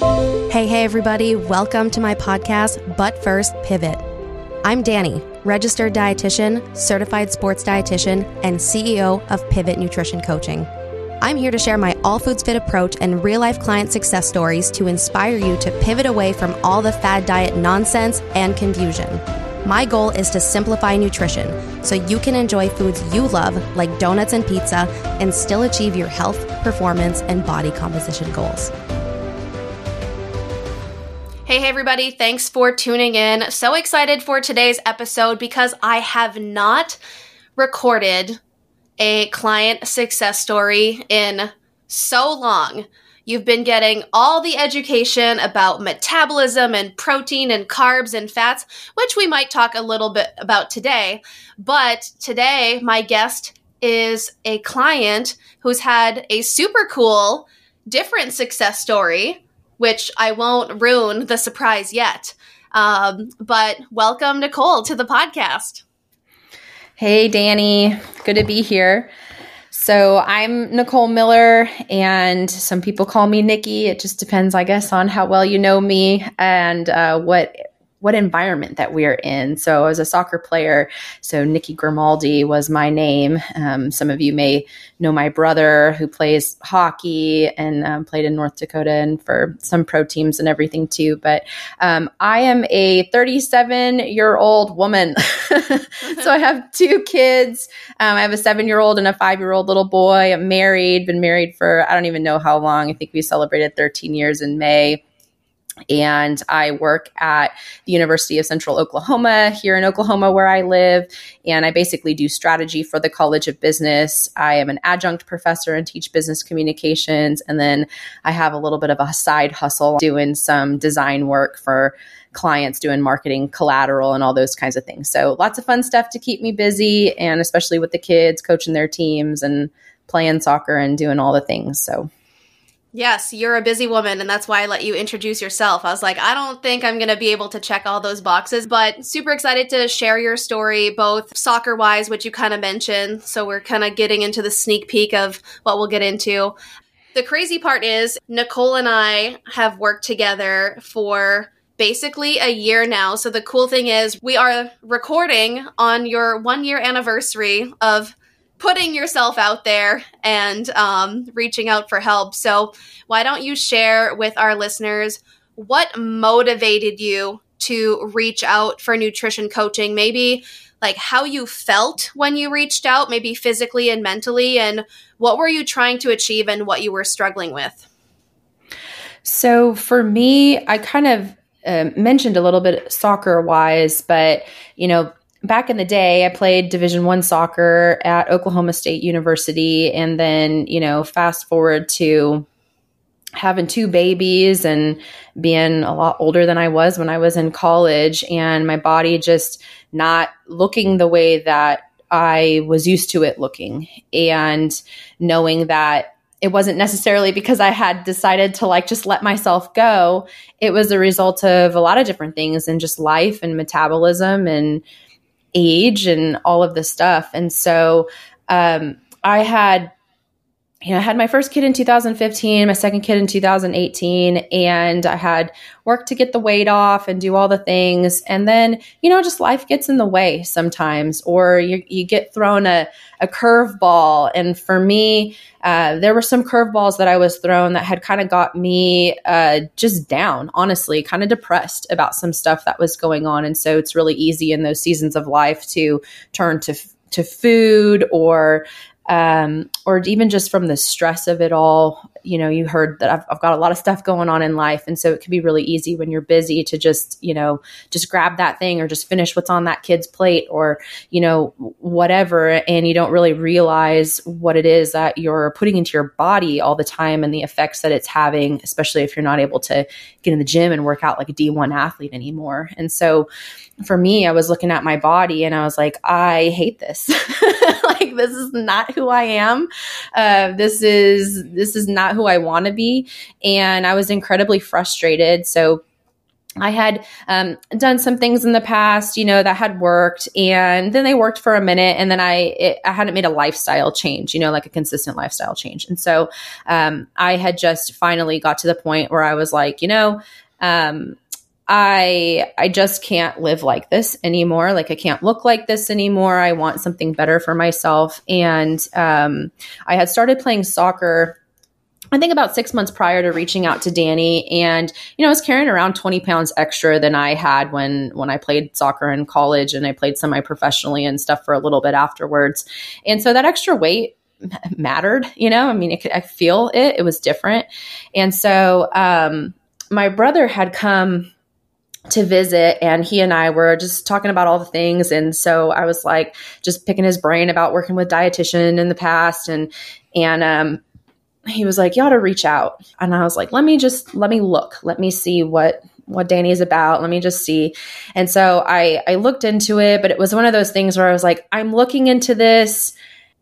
Hey, hey, everybody. Welcome to my podcast, But First Pivot. I'm Dani, registered dietitian, certified sports dietitian, and CEO of Pivot Nutrition Coaching. I'm here to share my all foods fit approach and real life client success stories to inspire you to pivot away from all the fad diet nonsense and confusion. My goal is to simplify nutrition so you can enjoy foods you love, like donuts and pizza, and still achieve your health, performance, and body composition goals. Hey, hey, everybody. Thanks for tuning in. So excited for today's episode because I have not recorded a client success story in so long. You've been getting all the education about metabolism and protein and carbs and fats, which we might talk a little bit about today. But today, my guest is a client who's had a super cool, different success story, which I won't ruin the surprise yet. Um, but welcome, Niccole, to the podcast. Hey, Dani. Good to be here. So I'm Niccole Miller, and some people call me Nikki. It just depends, I guess, on how well you know me and uh, what what environment that we're in. So I was a soccer player. So Nikki Grimaldi was my name. Um, some of you may know my brother who plays hockey and um, played in North Dakota and for some pro teams and everything too. But um, I am a 37 year old woman. so I have two kids. Um, I have a seven year old and a five year old little boy. I'm married, been married for I don't even know how long. I think we celebrated 13 years in May and I work at the University of Central Oklahoma here in Oklahoma, where I live. And I basically do strategy for the College of Business. I am an adjunct professor and teach business communications. And then I have a little bit of a side hustle doing some design work for clients, doing marketing collateral and all those kinds of things. So lots of fun stuff to keep me busy, and especially with the kids, coaching their teams and playing soccer and doing all the things. So Yes, you're a busy woman, and that's why I let you introduce yourself. I was like, I don't think I'm going to be able to check all those boxes, but super excited to share your story, both soccer wise, which you kind of mentioned. So we're kind of getting into the sneak peek of what we'll get into. The crazy part is, Niccole and I have worked together for basically a year now. So the cool thing is, we are recording on your one year anniversary of putting yourself out there and um, reaching out for help. So, why don't you share with our listeners what motivated you to reach out for nutrition coaching? Maybe like how you felt when you reached out, maybe physically and mentally, and what were you trying to achieve and what you were struggling with? So, for me, I kind of uh, mentioned a little bit soccer wise, but you know, back in the day, I played Division One soccer at Oklahoma State University, and then you know, fast forward to having two babies and being a lot older than I was when I was in college, and my body just not looking the way that I was used to it looking, and knowing that it wasn't necessarily because I had decided to like just let myself go. It was a result of a lot of different things and just life and metabolism and age and all of this stuff. And so um, I had you know, I had my first kid in 2015, my second kid in 2018, and I had worked to get the weight off and do all the things. And then, you know, just life gets in the way sometimes, or you, you get thrown a, a curveball. And for me, uh, there were some curveballs that I was thrown that had kind of got me uh, just down, honestly, kind of depressed about some stuff that was going on. And so it's really easy in those seasons of life to turn to to food or um, or even just from the stress of it all. You know, you heard that I've, I've, got a lot of stuff going on in life. And so it can be really easy when you're busy to just, you know, just grab that thing or just finish what's on that kid's plate or, you know, whatever. And you don't really realize what it is that you're putting into your body all the time and the effects that it's having, especially if you're not able to get in the gym and work out like a D1 athlete anymore. And so, for me, I was looking at my body and I was like, I hate this. like this is not who I am. Uh, this is this is not who I want to be, and I was incredibly frustrated. So I had um, done some things in the past, you know, that had worked, and then they worked for a minute, and then I it, I hadn't made a lifestyle change, you know, like a consistent lifestyle change, and so um, I had just finally got to the point where I was like, you know, um, I I just can't live like this anymore. Like I can't look like this anymore. I want something better for myself, and um, I had started playing soccer I think about six months prior to reaching out to Dani, and you know, I was carrying around 20 pounds extra than I had when when I played soccer in college, and I played semi professionally and stuff for a little bit afterwards. And so that extra weight mattered, you know. I mean, it, I feel it; it was different. And so, um, my brother had come to visit and he and I were just talking about all the things and so I was like just picking his brain about working with dietitian in the past and and um he was like, you ought to reach out. And I was like, let me just, let me look, let me see what, what Dani is about. Let me just see. And so I, I looked into it, but it was one of those things where I was like, I'm looking into this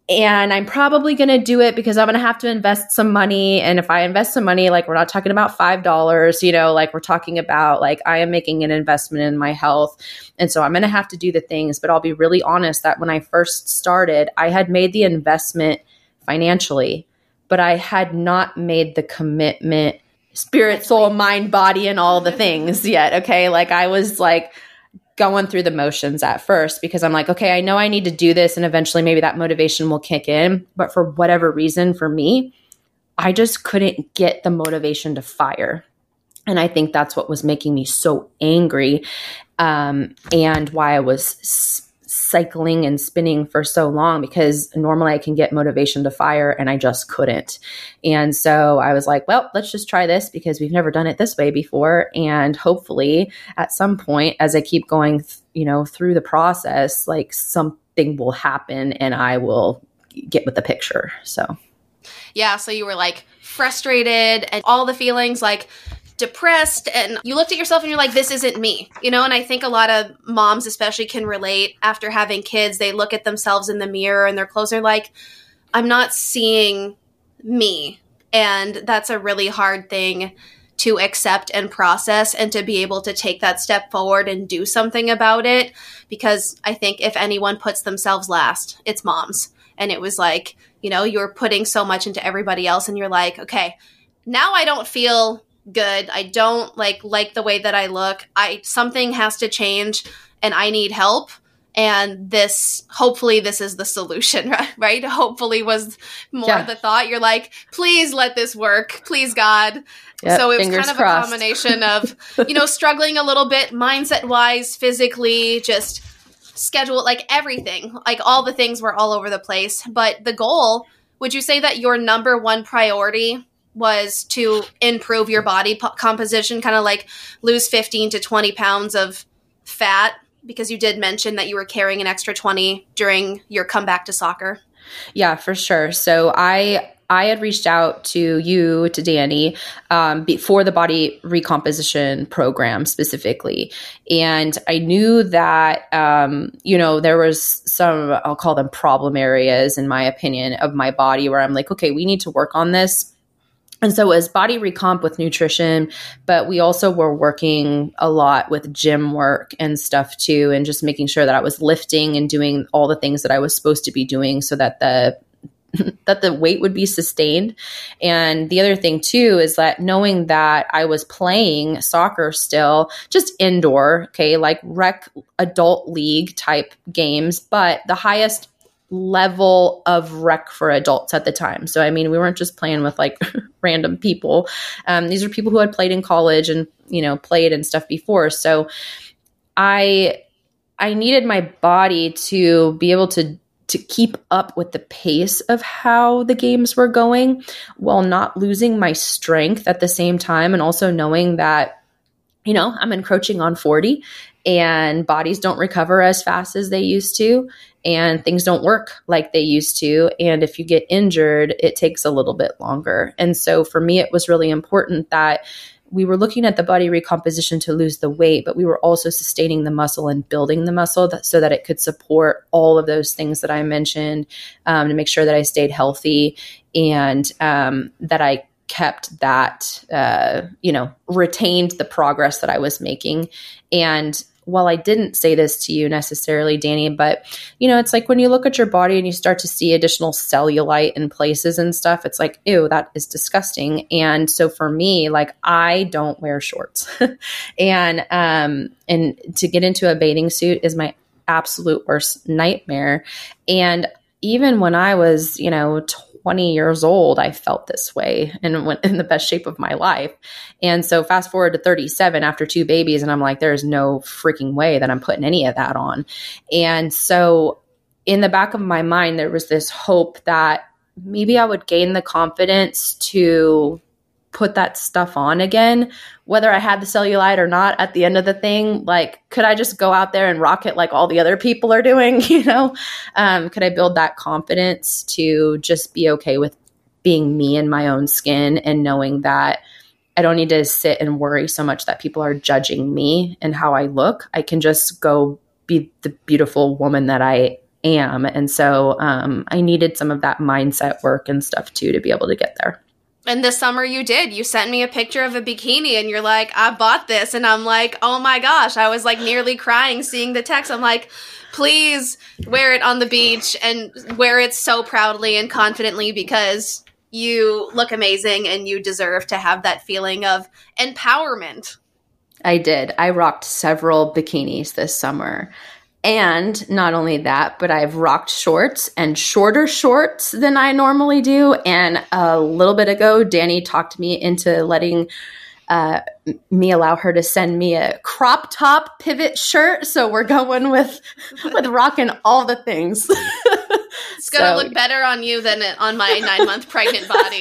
and I'm probably going to do it because I'm going to have to invest some money. And if I invest some money, like we're not talking about $5, you know, like we're talking about like I am making an investment in my health. And so I'm going to have to do the things, but I'll be really honest that when I first started, I had made the investment financially but I had not made the commitment spirit, soul, mind, body, and all the things yet. Okay. Like I was like going through the motions at first because I'm like, okay, I know I need to do this and eventually maybe that motivation will kick in. But for whatever reason, for me, I just couldn't get the motivation to fire. And I think that's what was making me so angry um, and why I was cycling and spinning for so long because normally I can get motivation to fire and I just couldn't. And so I was like, well, let's just try this because we've never done it this way before. And hopefully at some point, as I keep going, th- you know, through the process, like something will happen and I will get with the picture. So, yeah. So you were like frustrated and all the feelings like, depressed and you looked at yourself and you're like this isn't me you know? And i think a lot of moms especially can relate after having kids. They look at themselves in the mirror and they're closer like i'm not seeing me and that's a really hard thing to accept and process and to be able to take that step forward and do something about it because i think if anyone puts themselves last it's moms. And it was like you know you're putting so much into everybody else and you're like okay now i don't feel good. I don't like like the way that I look. I something has to change and I need help. And this hopefully this is the solution, right? Hopefully was more yeah. the thought. You're like, please let this work. Please God. Yep, so it was kind of crossed. a combination of, you know, struggling a little bit mindset wise, physically, just schedule like everything. Like all the things were all over the place. But the goal, would you say that your number one priority was to improve your body po- composition, kind of like lose 15 to 20 pounds of fat, because you did mention that you were carrying an extra 20 during your comeback to soccer. Yeah, for sure. So I I had reached out to you, to Dani, um, before the body recomposition program specifically. And I knew that, um, you know, there was some, I'll call them problem areas, in my opinion, of my body where I'm like, okay, we need to work on this and so it was body recomp with nutrition, but we also were working a lot with gym work and stuff too, and just making sure that I was lifting and doing all the things that I was supposed to be doing so that the that the weight would be sustained. And the other thing too is that knowing that I was playing soccer still, just indoor, okay, like rec adult league type games, but the highest level of rec for adults at the time. So, I mean, we weren't just playing with like random people. Um, these are people who had played in college and, you know, played and stuff before. So, I, I needed my body to be able to to keep up with the pace of how the games were going while not losing my strength at the same time and also knowing that you know I'm encroaching on 40 and bodies don't recover as fast as they used to and things don't work like they used to. And if you get injured, it takes a little bit longer. And so for me, it was really important that we were looking at the body recomposition to lose the weight, but we were also sustaining the muscle and building the muscle that, so that it could support all of those things that I mentioned um, to make sure that I stayed healthy and um, that I kept that, uh, you know, retained the progress that I was making. And while I didn't say this to you necessarily, Dani, but you know, it's like when you look at your body and you start to see additional cellulite in places and stuff, it's like, ew, that is disgusting. And so for me, like I don't wear shorts. and um and to get into a bathing suit is my absolute worst nightmare. And even when I was, you know, 20 years old, I felt this way and went in the best shape of my life. And so fast forward to 37 after two babies, and I'm like, there's no freaking way that I'm putting any of that on. And so in the back of my mind, there was this hope that maybe I would gain the confidence to put that stuff on again, whether I had the cellulite or not at the end of the thing. Like, could I just go out there and rock it like all the other people are doing? You know, um, could I build that confidence to just be okay with being me in my own skin and knowing that I don't need to sit and worry so much that people are judging me and how I look. I can just go be the beautiful woman that I am. And so um, I needed some of that mindset work and stuff too to be able to get there. And this summer you did. You sent me a picture of a bikini and you're like, I bought this. And I'm like, oh my gosh. I was like nearly crying seeing the text. I'm like, please wear it on the beach and wear it so proudly and confidently because you look amazing and you deserve to have that feeling of empowerment. I did. I rocked several bikinis this summer. And not only that, but I've rocked shorts and shorter shorts than I normally do. And a little bit ago, Dani talked me into letting uh, me allow her to send me a crop top pivot shirt. So we're going with with rocking all the things. it's gonna so. look better on you than on my nine month pregnant body.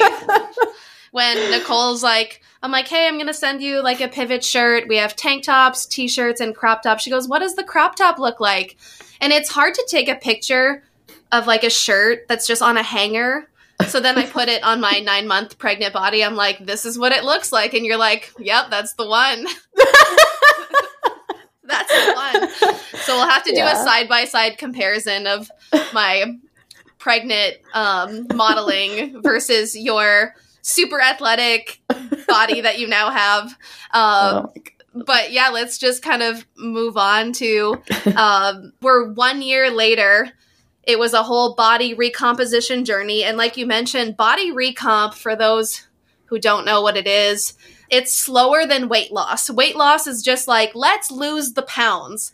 when Niccole's like, I'm like, hey, I'm gonna send you like a pivot shirt. We have tank tops, t-shirts, and crop tops. She goes, what does the crop top look like? And it's hard to take a picture of like a shirt that's just on a hanger. So then I put it on my nine month pregnant body. I'm like, this is what it looks like. And you're like, yep, that's the one. that's the one. So we'll have to do yeah. a side by side comparison of my pregnant um, modeling versus your super athletic body that you now have. Um, oh but yeah, let's just kind of move on to um, we're one year later. It was a whole body recomposition journey. And like you mentioned, body recomp, for those who don't know what it is, it's slower than weight loss. Weight loss is just like, let's lose the pounds.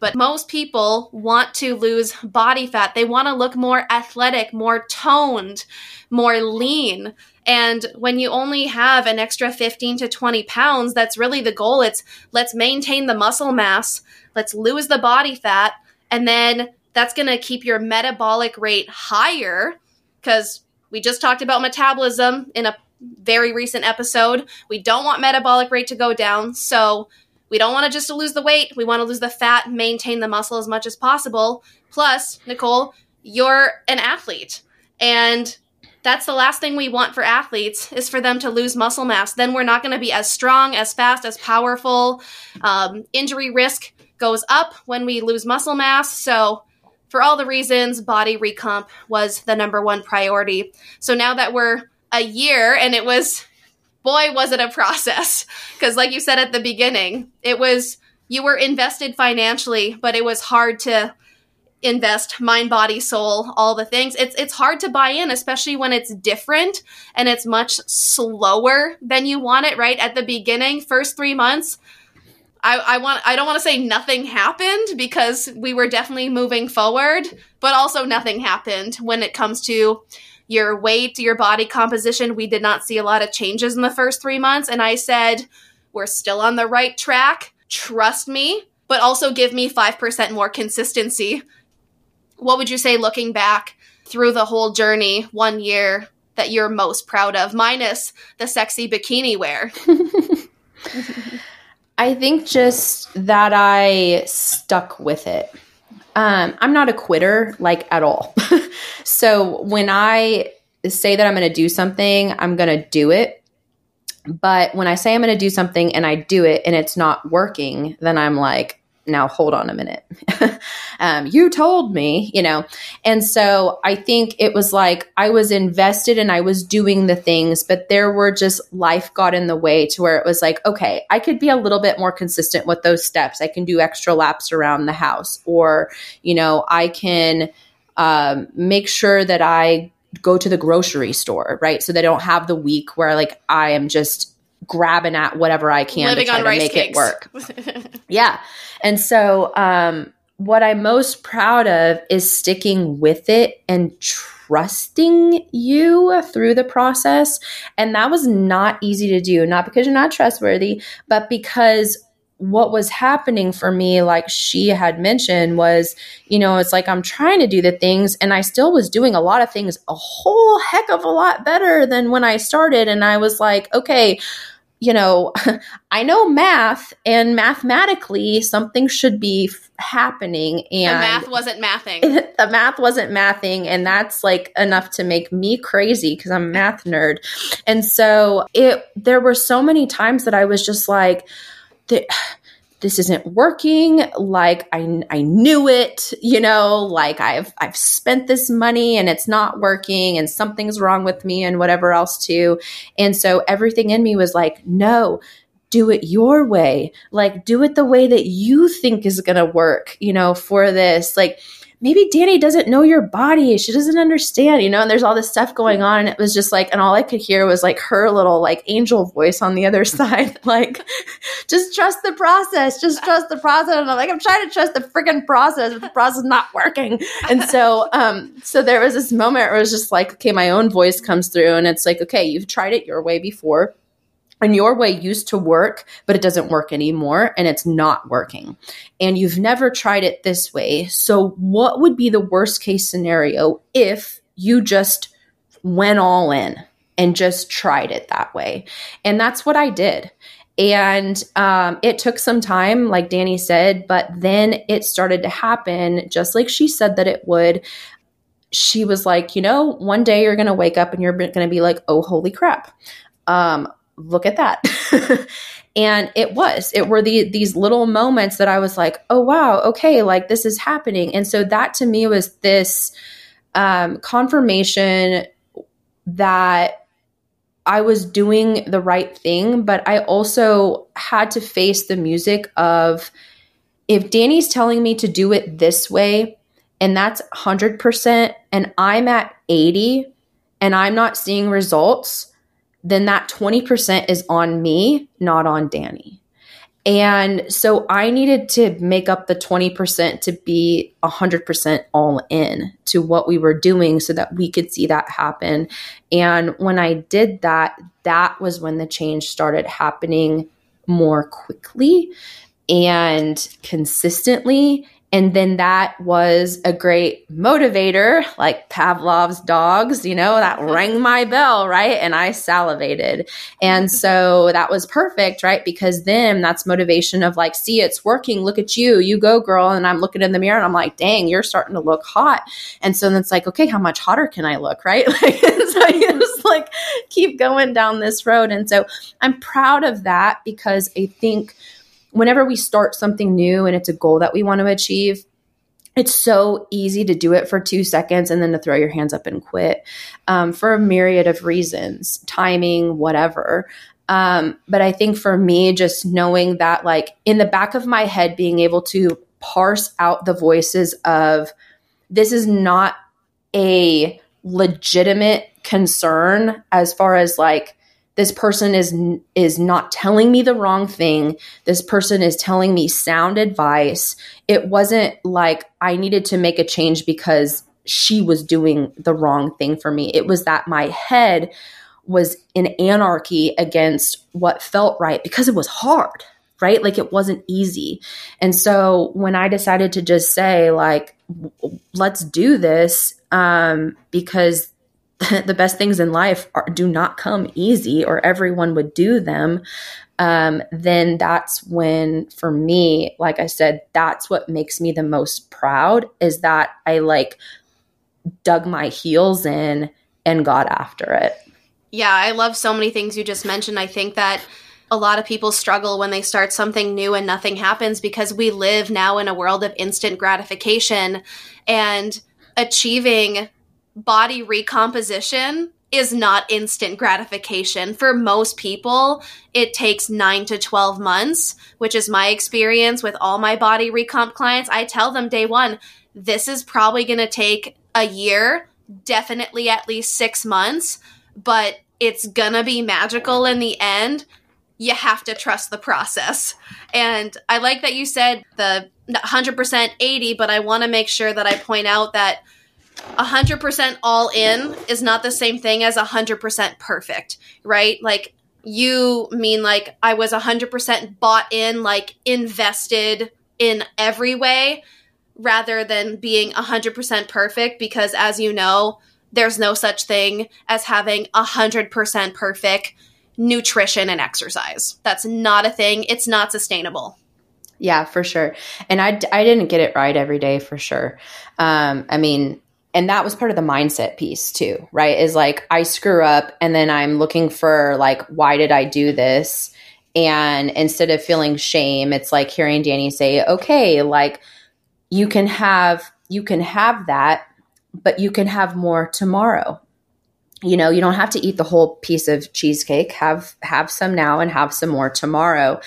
But most people want to lose body fat. They want to look more athletic, more toned, more lean. And when you only have an extra 15 to 20 pounds, that's really the goal. It's let's maintain the muscle mass, let's lose the body fat, and then that's going to keep your metabolic rate higher because we just talked about metabolism in a very recent episode. We don't want metabolic rate to go down. So we don't want to just lose the weight. We want to lose the fat, maintain the muscle as much as possible. Plus, Niccole, you're an athlete. And that's the last thing we want for athletes is for them to lose muscle mass. Then we're not going to be as strong, as fast, as powerful. Um, injury risk goes up when we lose muscle mass. So, for all the reasons, body recomp was the number one priority. So now that we're a year and it was, boy, was it a process. Because, like you said at the beginning, it was, you were invested financially, but it was hard to invest mind body soul all the things it's it's hard to buy in especially when it's different and it's much slower than you want it right at the beginning first 3 months I, I want I don't want to say nothing happened because we were definitely moving forward, but also nothing happened when it comes to your weight, your body composition. We did not see a lot of changes in the first three months. And I said, we're still on the right track. Trust me, but also give me 5% more consistency what would you say looking back through the whole journey, one year that you're most proud of, minus the sexy bikini wear? I think just that I stuck with it. Um, I'm not a quitter, like at all. so when I say that I'm going to do something, I'm going to do it. But when I say I'm going to do something and I do it and it's not working, then I'm like, now hold on a minute. um, you told me, you know. And so I think it was like I was invested and I was doing the things, but there were just life got in the way to where it was like, okay, I could be a little bit more consistent with those steps. I can do extra laps around the house, or, you know, I can um, make sure that I go to the grocery store, right? So they don't have the week where like I am just grabbing at whatever I can Living to try to make cakes. it work. yeah. And so um, what I'm most proud of is sticking with it and trusting you through the process. And that was not easy to do, not because you're not trustworthy, but because what was happening for me, like she had mentioned, was, you know, it's like I'm trying to do the things and I still was doing a lot of things a whole heck of a lot better than when I started. And I was like, okay, you know, I know math and mathematically something should be f- happening and the math wasn't mathing. the math wasn't mathing and that's like enough to make me crazy cuz I'm a math nerd. And so it there were so many times that I was just like this isn't working. Like I, I knew it you know like i've i've spent this money and it's not working and something's wrong with me and whatever else too. And so everything in me was like no do it your way. Like do it the way that you think is going to work you know for this. Like maybe Dani doesn't know your body. She doesn't understand, you know, and there's all this stuff going on. And it was just like, and all I could hear was like her little like angel voice on the other side, like, just trust the process, just trust the process. And I'm like, I'm trying to trust the freaking process, but the process is not working. And so, um, so there was this moment where it was just like, okay, my own voice comes through and it's like, okay, you've tried it your way before and your way used to work, but it doesn't work anymore and it's not working. And you've never tried it this way. So, what would be the worst case scenario if you just went all in and just tried it that way? And that's what I did. And um, it took some time, like Dani said, but then it started to happen just like she said that it would. She was like, you know, one day you're going to wake up and you're going to be like, oh, holy crap. Um, look at that. and it was, it were the, these little moments that I was like, oh, wow, okay, like this is happening. And so that to me was this um, confirmation that I was doing the right thing, but I also had to face the music of if Dani's telling me to do it this way, and that's 100%, and I'm at 80 and I'm not seeing results, then that 20% is on me, not on Dani. And so I needed to make up the 20% to be 100% all in to what we were doing so that we could see that happen. And when I did that, that was when the change started happening more quickly and consistently and then that was a great motivator, like Pavlov's dogs, you know, that rang my bell, right? And I salivated. And so that was perfect, right? Because then that's motivation of like, see, it's working. Look at you. You go, girl. And I'm looking in the mirror and I'm like, dang, you're starting to look hot. And so then it's like, okay, how much hotter can I look, right? Like, so it was like, keep going down this road. And so I'm proud of that because I think whenever we start something new and it's a goal that we want to achieve, it's so easy to do it for two seconds and then to throw your hands up and quit um, for a myriad of reasons, timing, whatever. Um, but I think for me, just knowing that, like in the back of my head, being able to parse out the voices of this is not a legitimate concern as far as like this person is is not telling me the wrong thing. This person is telling me sound advice. It wasn't like i needed to make a change because she was doing the wrong thing for me. It was that my head was in anarchy against what felt right because it was hard right? Like it wasn't easy. And so when i decided to just say like let's do this um, because the best things in life are, do not come easy or everyone would do them um, then that's when for me like i said that's what makes me the most proud is that i like dug my heels in and got after it. Yeah i love so many things you just mentioned. I think that a lot of people struggle when they start something new and nothing happens because we live now in a world of instant gratification and achieving body recomposition is not instant gratification. For most people, it takes nine to 12 months, which is my experience with all my body recomp clients. I tell them day one, this is probably going to take a year, definitely at least six months, but it's going to be magical in the end. You have to trust the process. And I like that you said the 100% 80, but I want to make sure that I point out that 100% all in is not the same thing as 100% perfect, right? Like you mean like I was 100% bought in, like invested in every way rather than being 100% perfect because as you know, there's no such thing as having 100% perfect nutrition and exercise. That's not a thing. It's not sustainable. Yeah, for sure. And I, I didn't get it right every day for sure. Um, I mean, and that was part of the mindset piece too, right? Is like I screw up and then I'm looking for like, why did I do this? And instead of feeling shame, it's like hearing Dani say, okay, like you can have, you can have that, but you can have more tomorrow. You know, you don't have to eat the whole piece of cheesecake. Have, have some now and have some more tomorrow.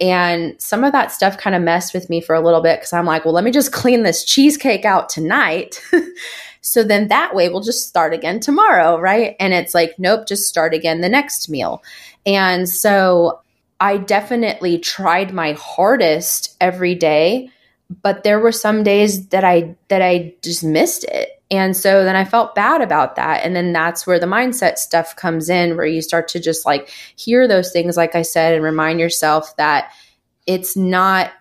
And some of that stuff kind of messed with me for a little bit because I'm like, well, let me just clean this cheesecake out tonight. so then that way we'll just start again tomorrow, right? And it's like, nope, just start again the next meal. And so I definitely tried my hardest every day, but there were some days that I that I just missed it. And so then I felt bad about that. And then that's where the mindset stuff comes in, where you start to just like hear those things, like I said, and remind yourself that it's not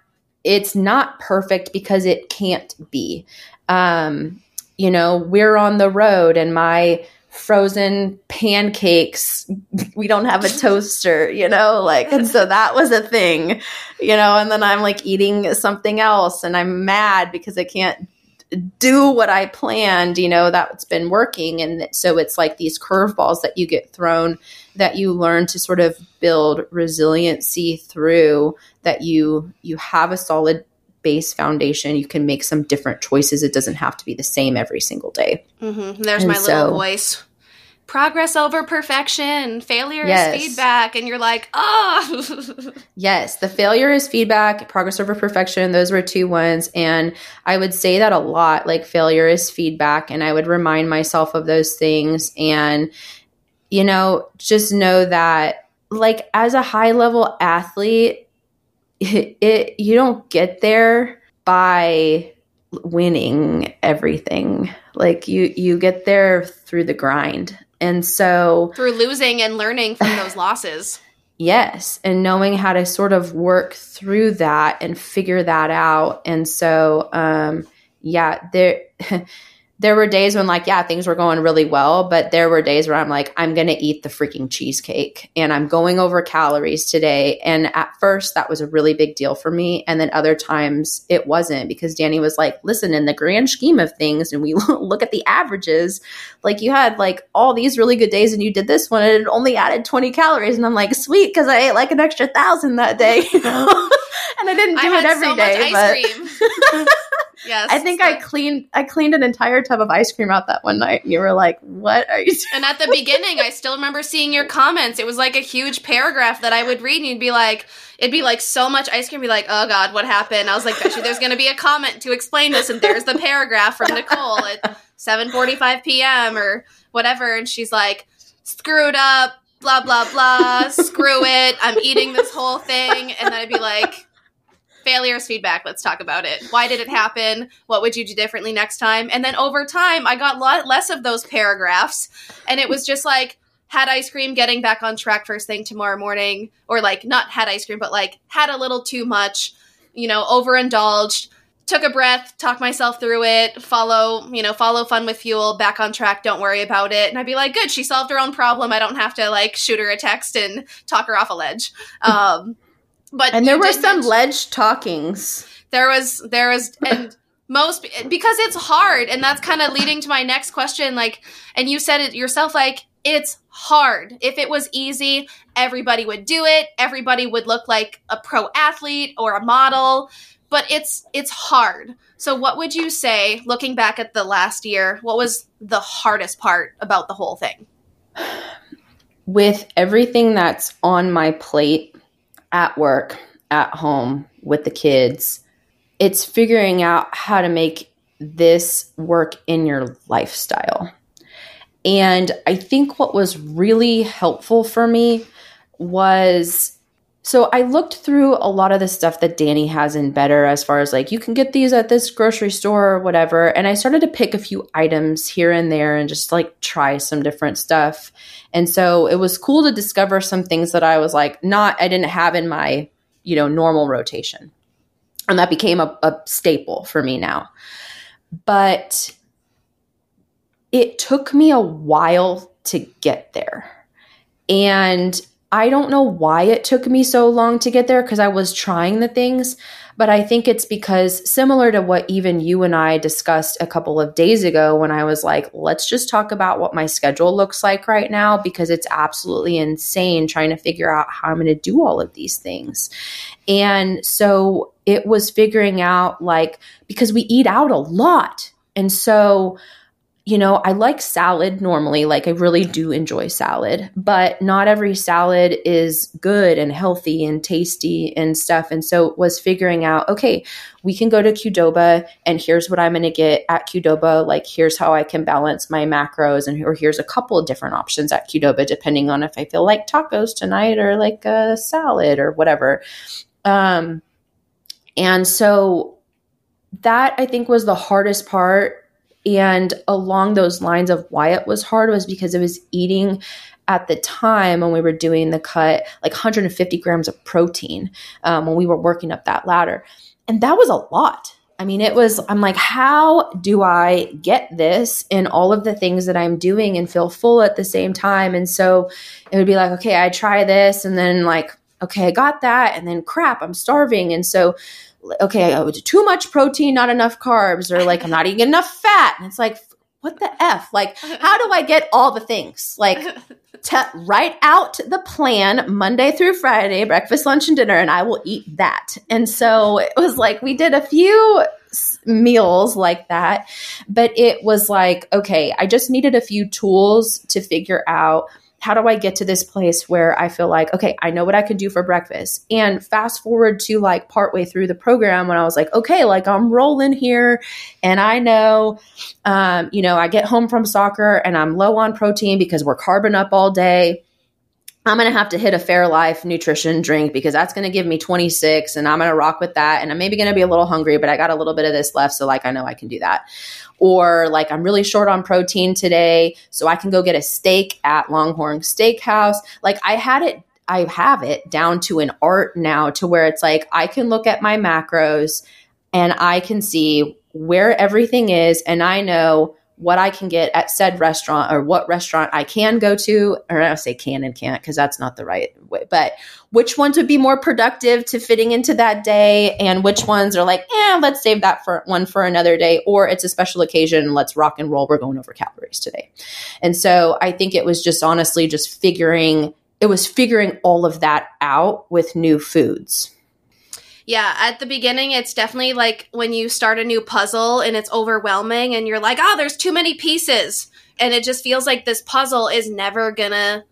it's not perfect because it can't be. Um, you know, we're on the road and my frozen pancakes. We don't have a toaster you know like and so that was a thing you know and then i'm like eating something else and i'm mad because i can't do what I planned, you know, that's been working. And so it's like these curveballs that you get thrown that you learn to sort of build resiliency through that you you have a solid base foundation. You can make some different choices. It doesn't have to be the same every single day. Mm-hmm. there's and my so, little voice progress over perfection. Failure yes. is feedback. And you're like oh. Yes the failure is feedback progress over perfection. Those were two ones. And i would say that a lot like failure is feedback. And i would remind myself of those things. And you know just know that like as a high level athlete it, it you don't get there by winning everything. Like you you get there through the grind and so through losing and learning from those losses. Yes, and knowing how to sort of work through that and figure that out. And so um yeah, there there were days when like yeah things were going really well but there were days where i'm like i'm gonna eat the freaking cheesecake and i'm going over calories today. And at first that was a really big deal for me. And then other times it wasn't because Dani was like listen in the grand scheme of things and we look at the averages like you had like all these really good days and you did this one and it only added 20 calories. And i'm like sweet because i ate like an extra thousand that day. And i didn't do I it every so day, but Yes. I think I cleaned I cleaned an entire tub of ice cream out that one night and you were like, "What are you doing?" And at the beginning, I still remember seeing your comments. It was like a huge paragraph that I would read and you'd be like, it'd be like so much ice cream be like, "Oh god, what happened?" I was like, "Bet you there's going to be a comment to explain this." And there's the paragraph from Niccole at 7:45 p.m. or whatever and she's like, "Screwed up, blah blah blah, screw it. I'm eating this whole thing." And then I'd be like, failures feedback let's talk about it. Why did it happen? What would you do differently next time? And then over time i got lot less of those paragraphs. And it was just like had ice cream getting back on track first thing tomorrow morning. Or like not had ice cream but like had a little too much you know overindulged took a breath talk myself through it follow you know follow fun with fuel back on track don't worry about it. And i'd be like good she solved her own problem. I don't have to like shoot her a text and talk her off a ledge. Um but and there were some mention, ledge talkings. There was there was and most because it's hard and that's kind of leading to my next question like and you said it yourself like it's hard. If it was easy, everybody would do it. Everybody would look like a pro athlete or a model, but it's it's hard. So what would you say looking back at the last year, what was the hardest part about the whole thing? With everything that's on my plate at work, at home with the kids, it's figuring out how to make this work in your lifestyle. And I think what was really helpful for me was so I looked through a lot of the stuff that Dani has in Better as far as like you can get these at this grocery store or whatever. And I started to pick a few items here and there and just like try some different stuff. And so it was cool to discover some things that I was like not I didn't have in my, you know, normal rotation. And that became a, a staple for me now. But it took me a while to get there. And I don't know why it took me so long to get there because I was trying the things, but I think it's because similar to what even you and I discussed a couple of days ago when I was like, let's just talk about what my schedule looks like right now because it's absolutely insane trying to figure out how I'm going to do all of these things. And so it was figuring out like, because we eat out a lot. And so, you know, I like salad normally. Like, I really do enjoy salad, but not every salad is good and healthy and tasty and stuff. And so, was figuring out, okay, we can go to Qdoba, and here's what I'm going to get at Qdoba. Like, here's how I can balance my macros, and or here's a couple of different options at Qdoba, depending on if I feel like tacos tonight or like a salad or whatever. Um, and so, that I think was the hardest part and along those lines of why it was hard was because it was eating at the time when we were doing the cut like 150 grams of protein um, when we were working up that ladder. And that was a lot. I mean, it was, I'm like, how do I get this in all of the things that I'm doing and feel full at the same time? And so it would be like, okay, I try this and then like, okay, I got that. And then crap, I'm starving. And so okay, oh, too much protein, not enough carbs, or like I'm not eating enough fat. And it's like, what the F? Like, how do I get all the things? Like, to write out the plan Monday through Friday, breakfast, lunch, and dinner, and I will eat that. And so it was like we did a few meals like that, but it was like, okay, I just needed a few tools to figure out how do I get to this place where I feel like, okay, I know what I can do for breakfast? And fast forward to like partway through the program when I was like, okay, like I'm rolling here and I know, um, you know, I get home from soccer and I'm low on protein because we're carbon up all day. I'm going to have to hit a Fairlife nutrition drink because that's going to give me 26 and I'm going to rock with that. And I'm maybe going to be a little hungry, but I got a little bit of this left. So, like, I know I can do that or like I'm really short on protein today, so I can go get a steak at Longhorn Steakhouse. Like I had it I have it down to an art now to where it's like I can look at my macros and I can see where everything is and I know what I can get at said restaurant or what restaurant I can go to, or I say can and can't because that's not the right way, but which ones would be more productive to fitting into that day and which ones are like, yeah, let's save that for one for another day, or it's a special occasion, let's rock and roll, we're going over calories today. And so I think it was just honestly just figuring, it was figuring all of that out with new foods. Yeah, at the beginning, it's definitely like when you start a new puzzle and it's overwhelming and you're like, oh, there's too many pieces. And it just feels like this puzzle is never gonna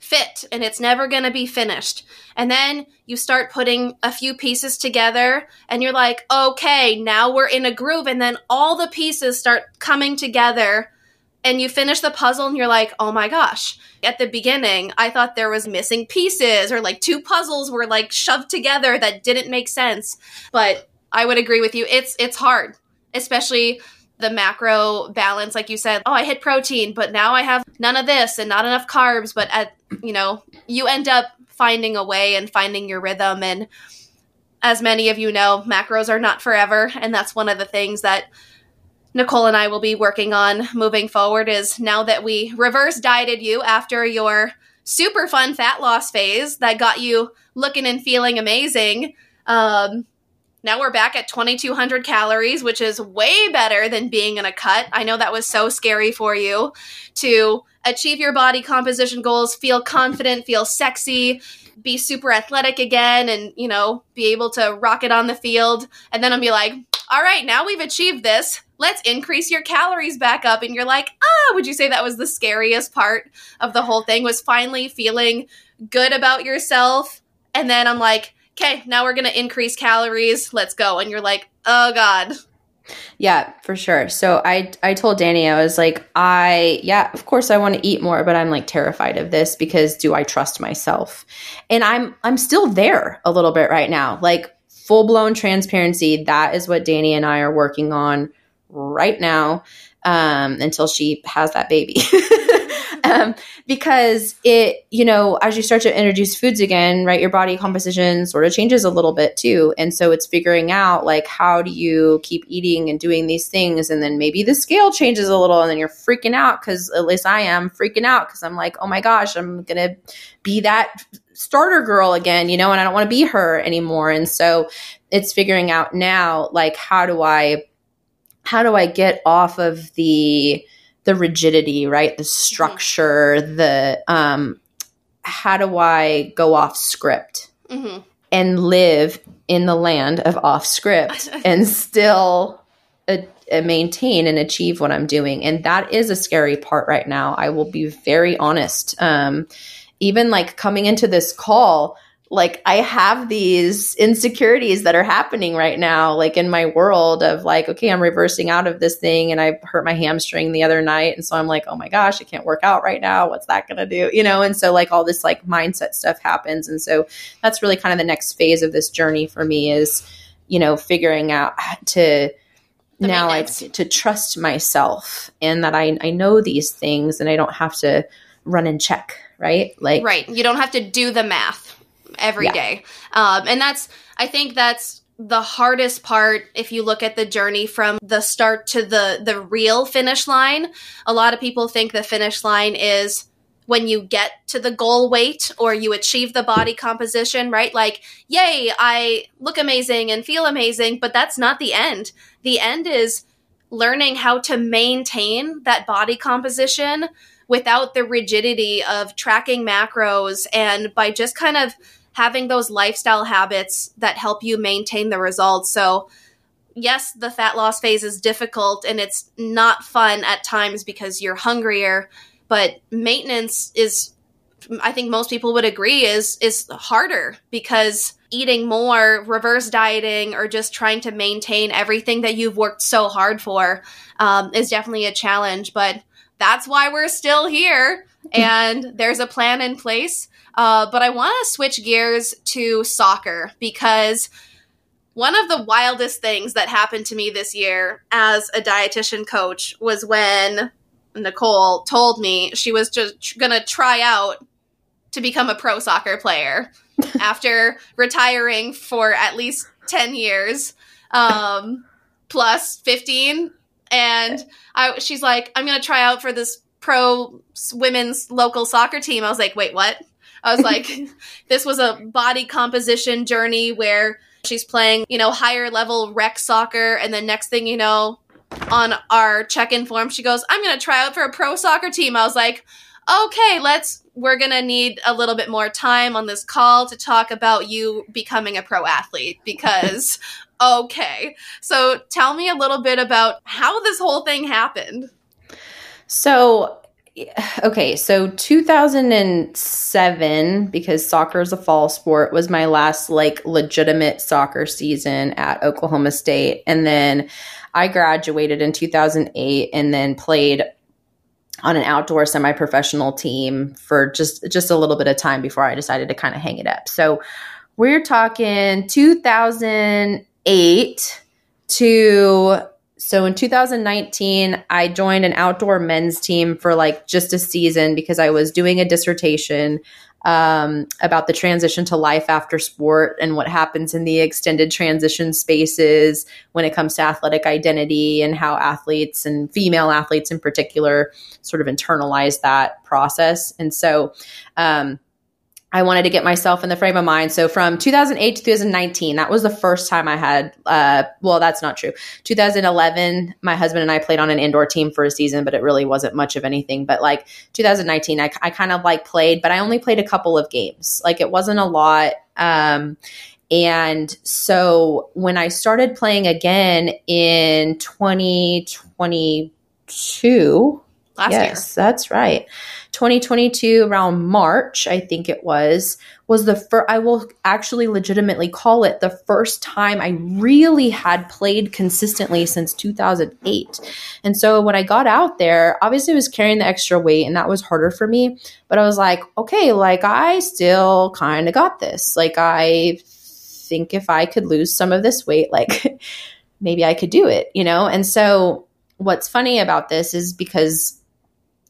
fit and it's never gonna be finished. And then you start putting a few pieces together and you're like, okay, now we're in a groove. And then all the pieces start coming together and you finish the puzzle and you're like, oh my gosh. At the beginning, I thought there was missing pieces or like two puzzles were like shoved together that didn't make sense. But I would agree with you. It's it's hard, especially the macro balance like you said oh i hit protein but now i have none of this and not enough carbs but at you know you end up finding a way and finding your rhythm and as many of you know macros are not forever and that's one of the things that Niccole and I will be working on moving forward is now that we reverse dieted you after your super fun fat loss phase that got you looking and feeling amazing. Um, now we're back at 2200 calories, which is way better than being in a cut. I know that was so scary for you to achieve your body composition goals, feel confident, feel sexy, be super athletic again, and, you know, be able to rock it on the field. And then I'll be like, all right, now we've achieved this. Let's increase your calories back up. And you're like, ah, would you say that was the scariest part of the whole thing was finally feeling good about yourself? And then I'm like, okay, now we're going to increase calories. Let's go. And you're like, oh God, yeah, for sure. So I I told Dani I was like I yeah, of course I want to eat more, but I'm like terrified of this because do I trust myself? And I'm I'm still there a little bit right now. Like full-blown transparency, that is what Dani and I are working on right now um, until she has that baby. um, because it, you know, as you start to introduce foods again, right, your body composition sort of changes a little bit too. And so it's figuring out like how do you keep eating and doing these things. And then maybe the scale changes a little and then you're freaking out because at least I am freaking out because I'm like, oh my gosh, I'm going to be that starter girl again, you know, and I don't want to be her anymore. And so it's figuring out now, like, how do I, how do I get off of the, the rigidity, right? The mm-hmm. structure, mm-hmm. the um, how do I go off script mm-hmm. and live in the land of off script and still uh, uh, maintain and achieve what I'm doing? And that is a scary part right now. I will be very honest. Um, even like coming into this call, like I have these insecurities that are happening right now, like in my world of like, okay, I'm reversing out of this thing and I hurt my hamstring the other night. And so I'm like, oh my gosh, I can't work out right now. What's that going to do? You know? And so like all this like mindset stuff happens. And so that's really kind of the next phase of this journey for me is, you know, figuring out to, the now I to trust myself and that I, I know these things and I don't have to run and check, right? Like, right. You don't have to do the math every yeah. day, um, and that's I think that's the hardest part if you look at the journey from the start to the the real finish line. A lot of people think the finish line is when you get to the goal weight or you achieve the body composition right? Like yay i look amazing and feel amazing but that's not the end. The end is learning how to maintain that body composition without the rigidity of tracking macros and by just kind of having those lifestyle habits that help you maintain the results. So, yes, the fat loss phase is difficult and it's not fun at times because you're hungrier, but maintenance is I think most people would agree is is harder because eating more, reverse dieting, or just trying to maintain everything that you've worked so hard for um, is definitely a challenge. But that's why we're still here, and there's a plan in place. Uh, but I want to switch gears to soccer because one of the wildest things that happened to me this year as a dietitian coach was when Niccole told me she was just going to try out to become a pro soccer player after retiring for at least 10 years um, plus 15 and I, she's like i'm going to try out for this pro women's local soccer team i was like wait what I was like, this was a body composition journey where she's playing, you know, higher level rec soccer. And then next thing you know, on our check in form, she goes, I'm going to try out for a pro soccer team. I was like, okay, let's, we're going to need a little bit more time on this call to talk about you becoming a pro athlete because, okay. So tell me a little bit about how this whole thing happened. So okay, so 2007, because soccer is a fall sport, was my last like legitimate soccer season at Oklahoma State. And then I graduated in 2008 and then played on an outdoor semi-professional team for just just a little bit of time before I decided to kind of hang it up. So we're talking 2008 to so in 2019, I joined an outdoor men's team for like just a season because I was doing a dissertation um, about the transition to life after sport and what happens in the extended transition spaces when it comes to athletic identity and how athletes and female athletes in particular sort of internalize that process. And so, um, I wanted to get myself in the frame of mind. So from 2008 to 2019, that was the first time I had, uh, well, that's not true. 2011, my husband and I played on an indoor team for a season, but it really wasn't much of anything. But like 2019, I, I kind of like played, but I only played a couple of games. Like it wasn't a lot. Um, and so when I started playing again in 2022, Last yes, year. that's right. 2022 around March, I think it was, was the first, I will actually legitimately call it the first time I really had played consistently since 2008. And so when I got out there, obviously I was carrying the extra weight and that was harder for me, but I was like, okay, like I still kind of got this. Like I think if I could lose some of this weight, like maybe I could do it, you know? And so what's funny about this is because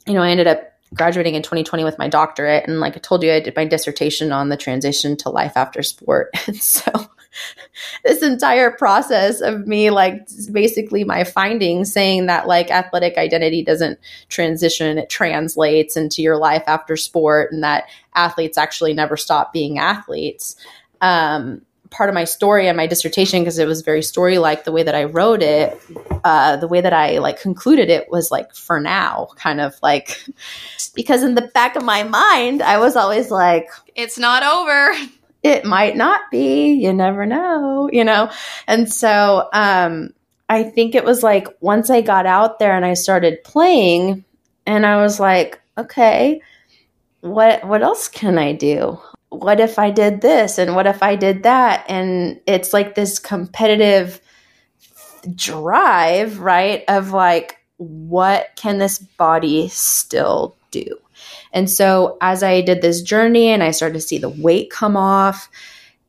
you know, I ended up graduating in 2020 with my doctorate. And like I told you, I did my dissertation on the transition to life after sport. And so this entire process of me, like basically my findings saying that like athletic identity doesn't transition, it translates into your life after sport and that athletes actually never stop being athletes. Um, part of my story and my dissertation because it was very story like the way that i wrote it uh, the way that i like concluded it was like for now kind of like because in the back of my mind i was always like it's not over. it might not be you never know you know? And so um i think it was like once i got out there and i started playing and i was like okay what what else can i do what if I did this and what if I did that? And it's like this competitive drive, right? Of like, what can this body still do? And so as I did this journey and I started to see the weight come off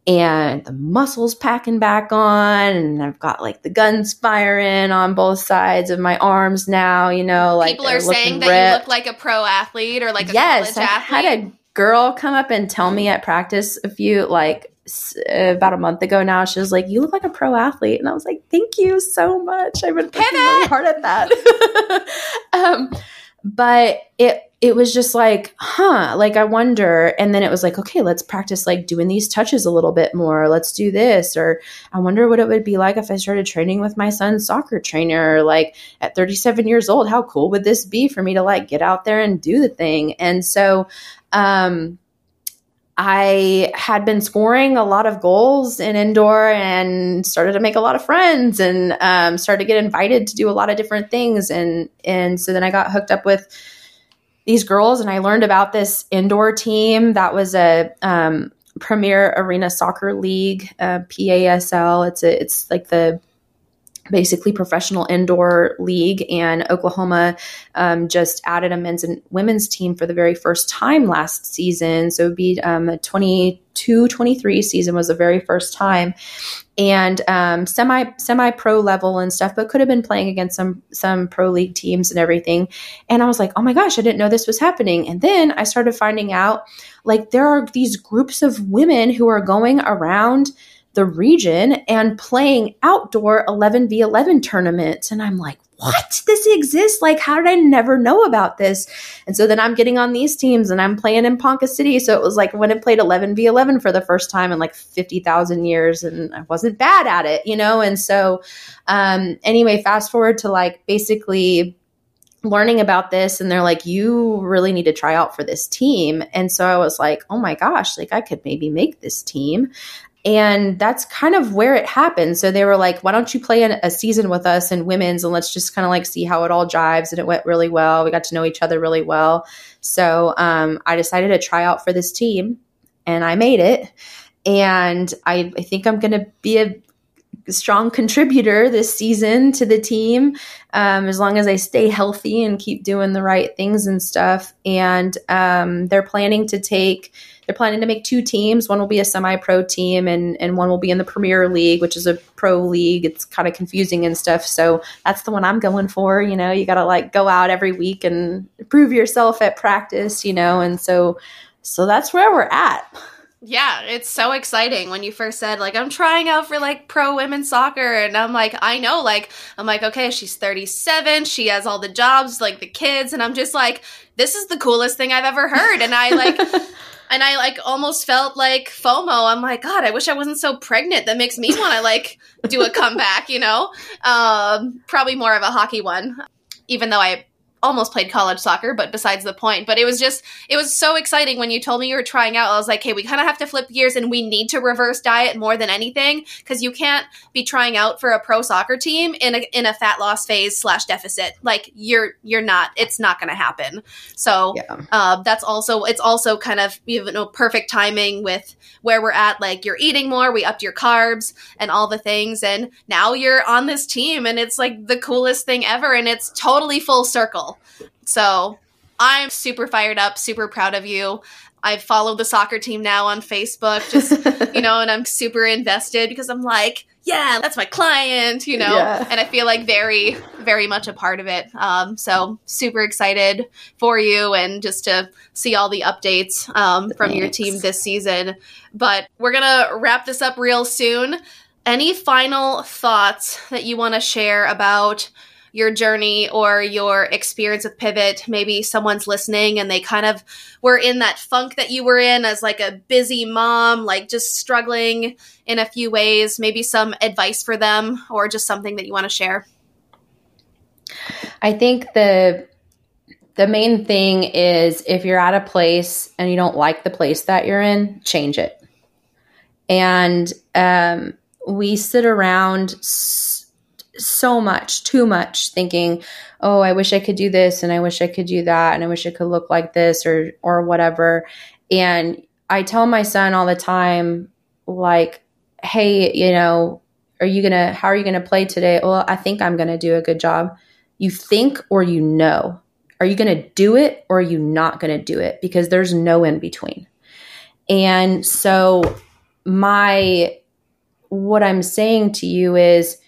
and the muscles packing back on and I've got like the guns firing on both sides of my arms now, you know, like people are saying that ripped. you look like a pro athlete or like a yes, college I athlete. had a girl come up and tell me at practice a few like s- about a month ago now she was like you look like a pro athlete. And i was like thank you so much. I've been working really hard at that. Um, but it it was just like huh. Like i wonder and then it was like okay let's practice like doing these touches a little bit more. Let's do this. Or i wonder what it would be like if i started training with my son's soccer trainer like at 37 years old. How cool would this be for me to like get out there and do the thing? And so um, I had been scoring a lot of goals in indoor and started to make a lot of friends and um, started to get invited to do a lot of different things. And and so then I got hooked up with these girls and I learned about this indoor team that was a um, Premier Arena Soccer League, uh, PASL. It's a, it's like the basically professional indoor league and oklahoma um, just added a men's and women's team for the very first time last season. So it would be um, a 22 23 season was the very first time. And um, semi semi pro level and stuff but could have been playing against some some pro league teams and everything. And i was like oh my gosh i didn't know this was happening. And then i started finding out like there are these groups of women who are going around the region and playing outdoor 11v11 tournaments. And I'm like, what? This exists? Like, how did I never know about this? And so then I'm getting on these teams and I'm playing in Ponca City. So it was like when I played 11v11 for the first time in like 50,000 years and I wasn't bad at it, you know? And so, um, anyway, fast forward to like basically learning about this and they're like you really need to try out for this team and so i was like oh my gosh like i could maybe make this team and that's kind of where it happened. So they were like, why don't you play a, a season with us in women's and let's just kind of like see how it all jives. And it went really well. We got to know each other really well. So um, I decided to try out for this team and I made it. And I, I think I'm going to be a strong contributor this season to the team um, as long as I stay healthy and keep doing the right things and stuff. And um, they're planning to take they're planning to make two teams. One will be a semi-pro team, and and one will be in the Premier League, which is a pro league. It's kind of confusing and stuff. So that's the one I'm going for. You know, you got to like go out every week and prove yourself at practice. You know, and so so that's where we're at. Yeah, it's so exciting when you first said like I'm trying out for like pro women's soccer and I'm like I know like I'm like okay, she's 37, she has all the jobs, like the kids and I'm just like this is the coolest thing I've ever heard and I like and I like almost felt like FOMO. I'm like, God, I wish I wasn't so pregnant. That makes me want to like do a comeback, you know? Um, probably more of a hockey one, even though I almost played college soccer, but besides the point. But it was just, it was so exciting when you told me you were trying out. I was like, hey, we kind of have to flip gears and we need to reverse diet more than anything because you can't be trying out for a pro soccer team in a, in a fat loss phase slash deficit. Like you're, you're not, it's not going to happen. So yeah. uh, that's also, it's also kind of, you know, perfect timing with where we're at. Like you're eating more, we upped your carbs and all the things. And now you're on this team and it's like the coolest thing ever. And it's totally full circle. So I'm super fired up, super proud of you. I follow the soccer team now on Facebook, just, you know, and I'm super invested because I'm like, yeah, that's my client, you know, yeah. and I feel like very, very much a part of it. Um, so super excited for you and just to see all the updates um, from your team this season. But we're going to wrap this up real soon. Any final thoughts that you want to share about your journey or your experience with pivot. Maybe someone's listening and they kind of were in that funk that you were in as like a busy mom like just struggling in a few ways. Maybe some advice for them or just something that you want to share. I think the the main thing is if you're at a place and you don't like the place that you're in change it. And um, we sit around so much, too much, thinking, "Oh, I wish I could do this and I wish I could do that and I wish I could look like this or or whatever." And I tell my son all the time like, "Hey, you know, are you going to how are you going to play today?" "Well, I think I'm going to do a good job." You think or you know. Are you going to do it or are you not going to do it? Because there's no in between. And so my what I'm saying to you is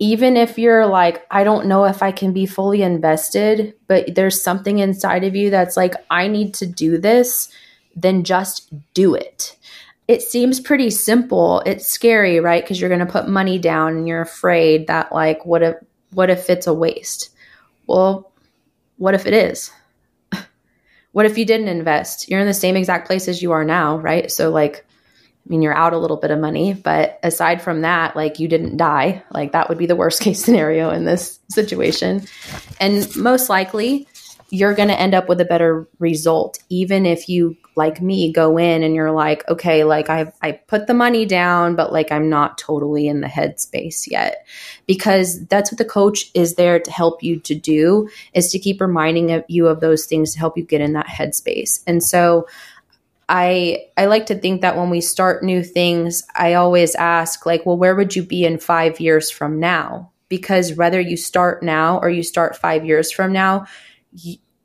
even if you're like, I don't know if I can be fully invested, but there's something inside of you that's like, I need to do this, then just do it. It seems pretty simple. It's scary, right? Because you're going to put money down and you're afraid that, like, what if, what if it's a waste? Well, what if it is? what if you didn't invest? You're in the same exact place as you are now, right? So, like, I mean, you're out a little bit of money, but aside from that, like you didn't die. Like that would be the worst case scenario in this situation. And most likely, you're going to end up with a better result, even if you, like me, go in and you're like, okay, like I I put the money down, but like I'm not totally in the headspace yet, because that's what the coach is there to help you to do is to keep reminding you of those things to help you get in that headspace. And so I I like to think that when we start new things, I always ask like, well, where would you be in 5 years from now? Because whether you start now or you start 5 years from now,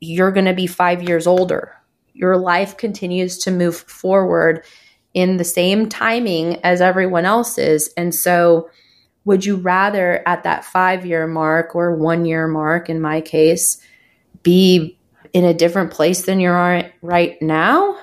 you're going to be 5 years older. Your life continues to move forward in the same timing as everyone else's. And so would you rather at that 5 year mark or 1 year mark in my case be in a different place than you are right now?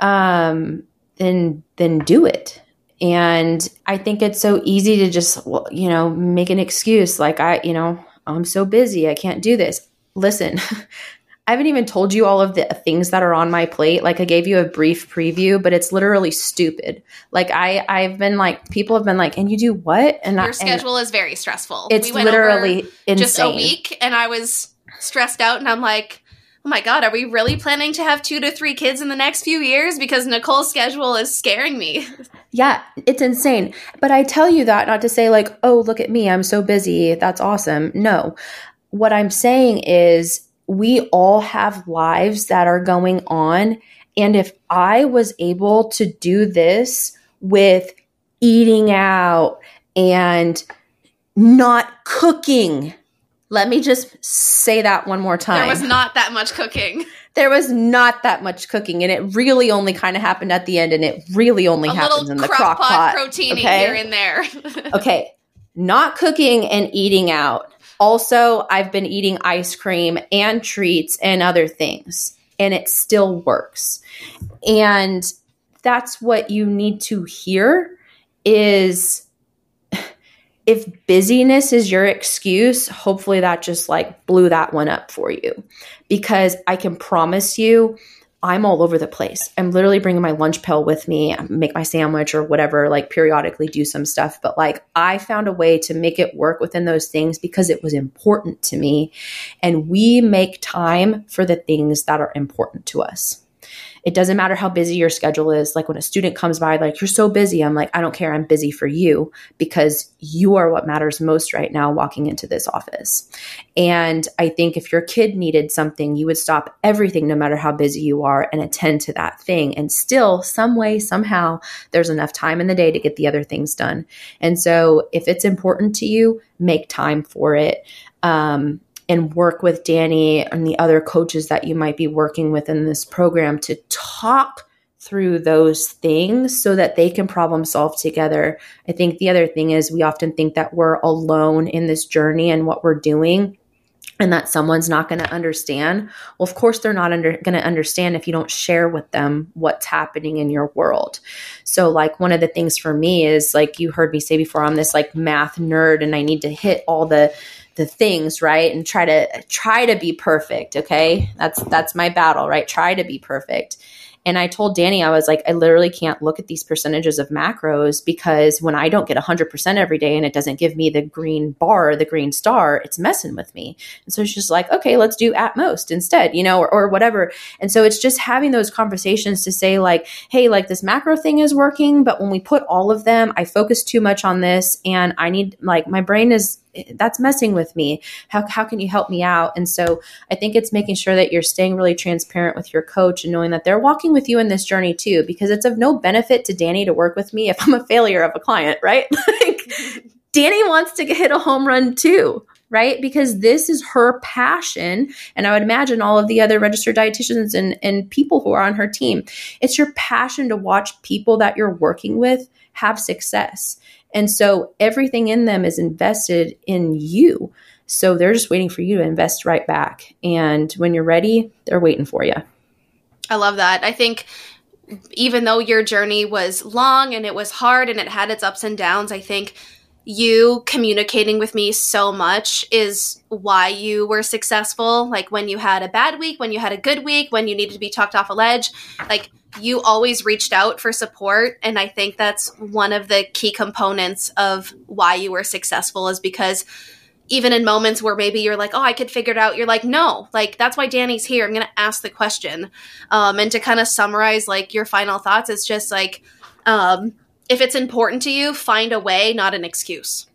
Um, then then do it. And I think it's so easy to just you know make an excuse like I you know I'm so busy I can't do this. Listen, I haven't even told you all of the things that are on my plate. Like I gave you a brief preview, but it's literally stupid. Like I, I've been like, people have been like, and you do what? And your I, schedule is very stressful. It's we literally insane. Just a week, and I was stressed out, and I'm like, oh my god, are we really planning to have two to three kids in the next few years? Because Niccole's schedule is scaring me. Yeah, it's insane. But I tell you that not to say, like, oh, look at me, I'm so busy. That's awesome. No. What I'm saying is, we all have lives that are going on. And if I was able to do this with eating out and not cooking, let me just say that one more time. There was not that much cooking. There was not that much cooking, and it really only kind of happened at the end, and it really only A happens in the crock, crock pot. protein okay? here and there. okay, not cooking and eating out. Also, I've been eating ice cream and treats and other things, and it still works. And that's what you need to hear is if busyness is your excuse, hopefully that just like blew that one up for you. Because I can promise you, I'm all over the place. I'm literally bringing my lunch pail with me, make my sandwich or whatever, like periodically do some stuff. But like I found a way to make it work within those things because it was important to me. And we make time for the things that are important to us. It doesn't matter how busy your schedule is. Like when a student comes by, like, you're so busy. I'm like, I don't care. I'm busy for you because you are what matters most right now walking into this office. And I think if your kid needed something, you would stop everything, no matter how busy you are, and attend to that thing. And still, some way, somehow, there's enough time in the day to get the other things done. And so if it's important to you, make time for it. Um, and work with Dani and the other coaches that you might be working with in this program to talk through those things so that they can problem solve together. I think the other thing is we often think that we're alone in this journey and what we're doing and that someone's not going to understand. Well, of course, they're not under, going to understand if you don't share with them what's happening in your world. So, like, one of the things for me is like you heard me say before, I'm this like math nerd and I need to hit all the the things right and try to try to be perfect okay that's that's my battle right try to be perfect and I told Dani, I was like, I literally can't look at these percentages of macros because when I don't get 100% every day and it doesn't give me the green bar, the green star, it's messing with me. And so she's like, okay, let's do at most instead, you know, or, or whatever. And so it's just having those conversations to say, like, hey, like this macro thing is working, but when we put all of them, I focus too much on this and I need, like, my brain is that's messing with me. How, how can you help me out? And so I think it's making sure that you're staying really transparent with your coach and knowing that they're walking with you in this journey too, because it's of no benefit to Dani to work with me if I'm a failure of a client, right? like Dani wants to hit a home run too right? Because this is her passion. And I would imagine all of the other registered dietitians and, and people who are on her team. It's your passion to watch people that you're working with have success. And so everything in them is invested in you. So they're just waiting for you to invest right back. And when you're ready, they're waiting for you. I love that. I think even though your journey was long and it was hard and it had its ups and downs, I think you communicating with me so much is why you were successful. Like when you had a bad week, when you had a good week, when you needed to be talked off a ledge, like you always reached out for support. And I think that's one of the key components of why you were successful is because even in moments where maybe you're like, oh, I could figure it out, you're like, no, like that's why Dani's here. I'm to ask the question. Um, and to kind of summarize like your final thoughts, it's just like, um, if it's important to you, find a way, not an excuse.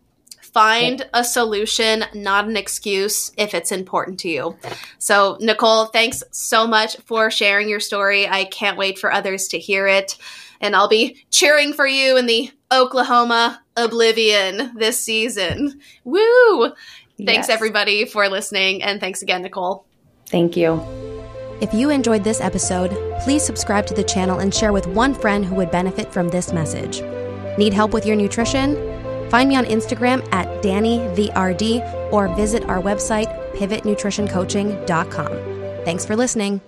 Find a solution, not an excuse, if it's important to you. So, Niccole, thanks so much for sharing your story. I can't wait for others to hear it. And I'll be cheering for you in the Oklahoma Oblivion this season. Woo! Thanks, yes. everybody, for listening. And thanks again, Niccole. Thank you. If you enjoyed this episode, please subscribe to the channel and share with one friend who would benefit from this message. Need help with your nutrition? Find me on Instagram at Dani the or visit our website, pivotnutritioncoaching.com. Thanks for listening.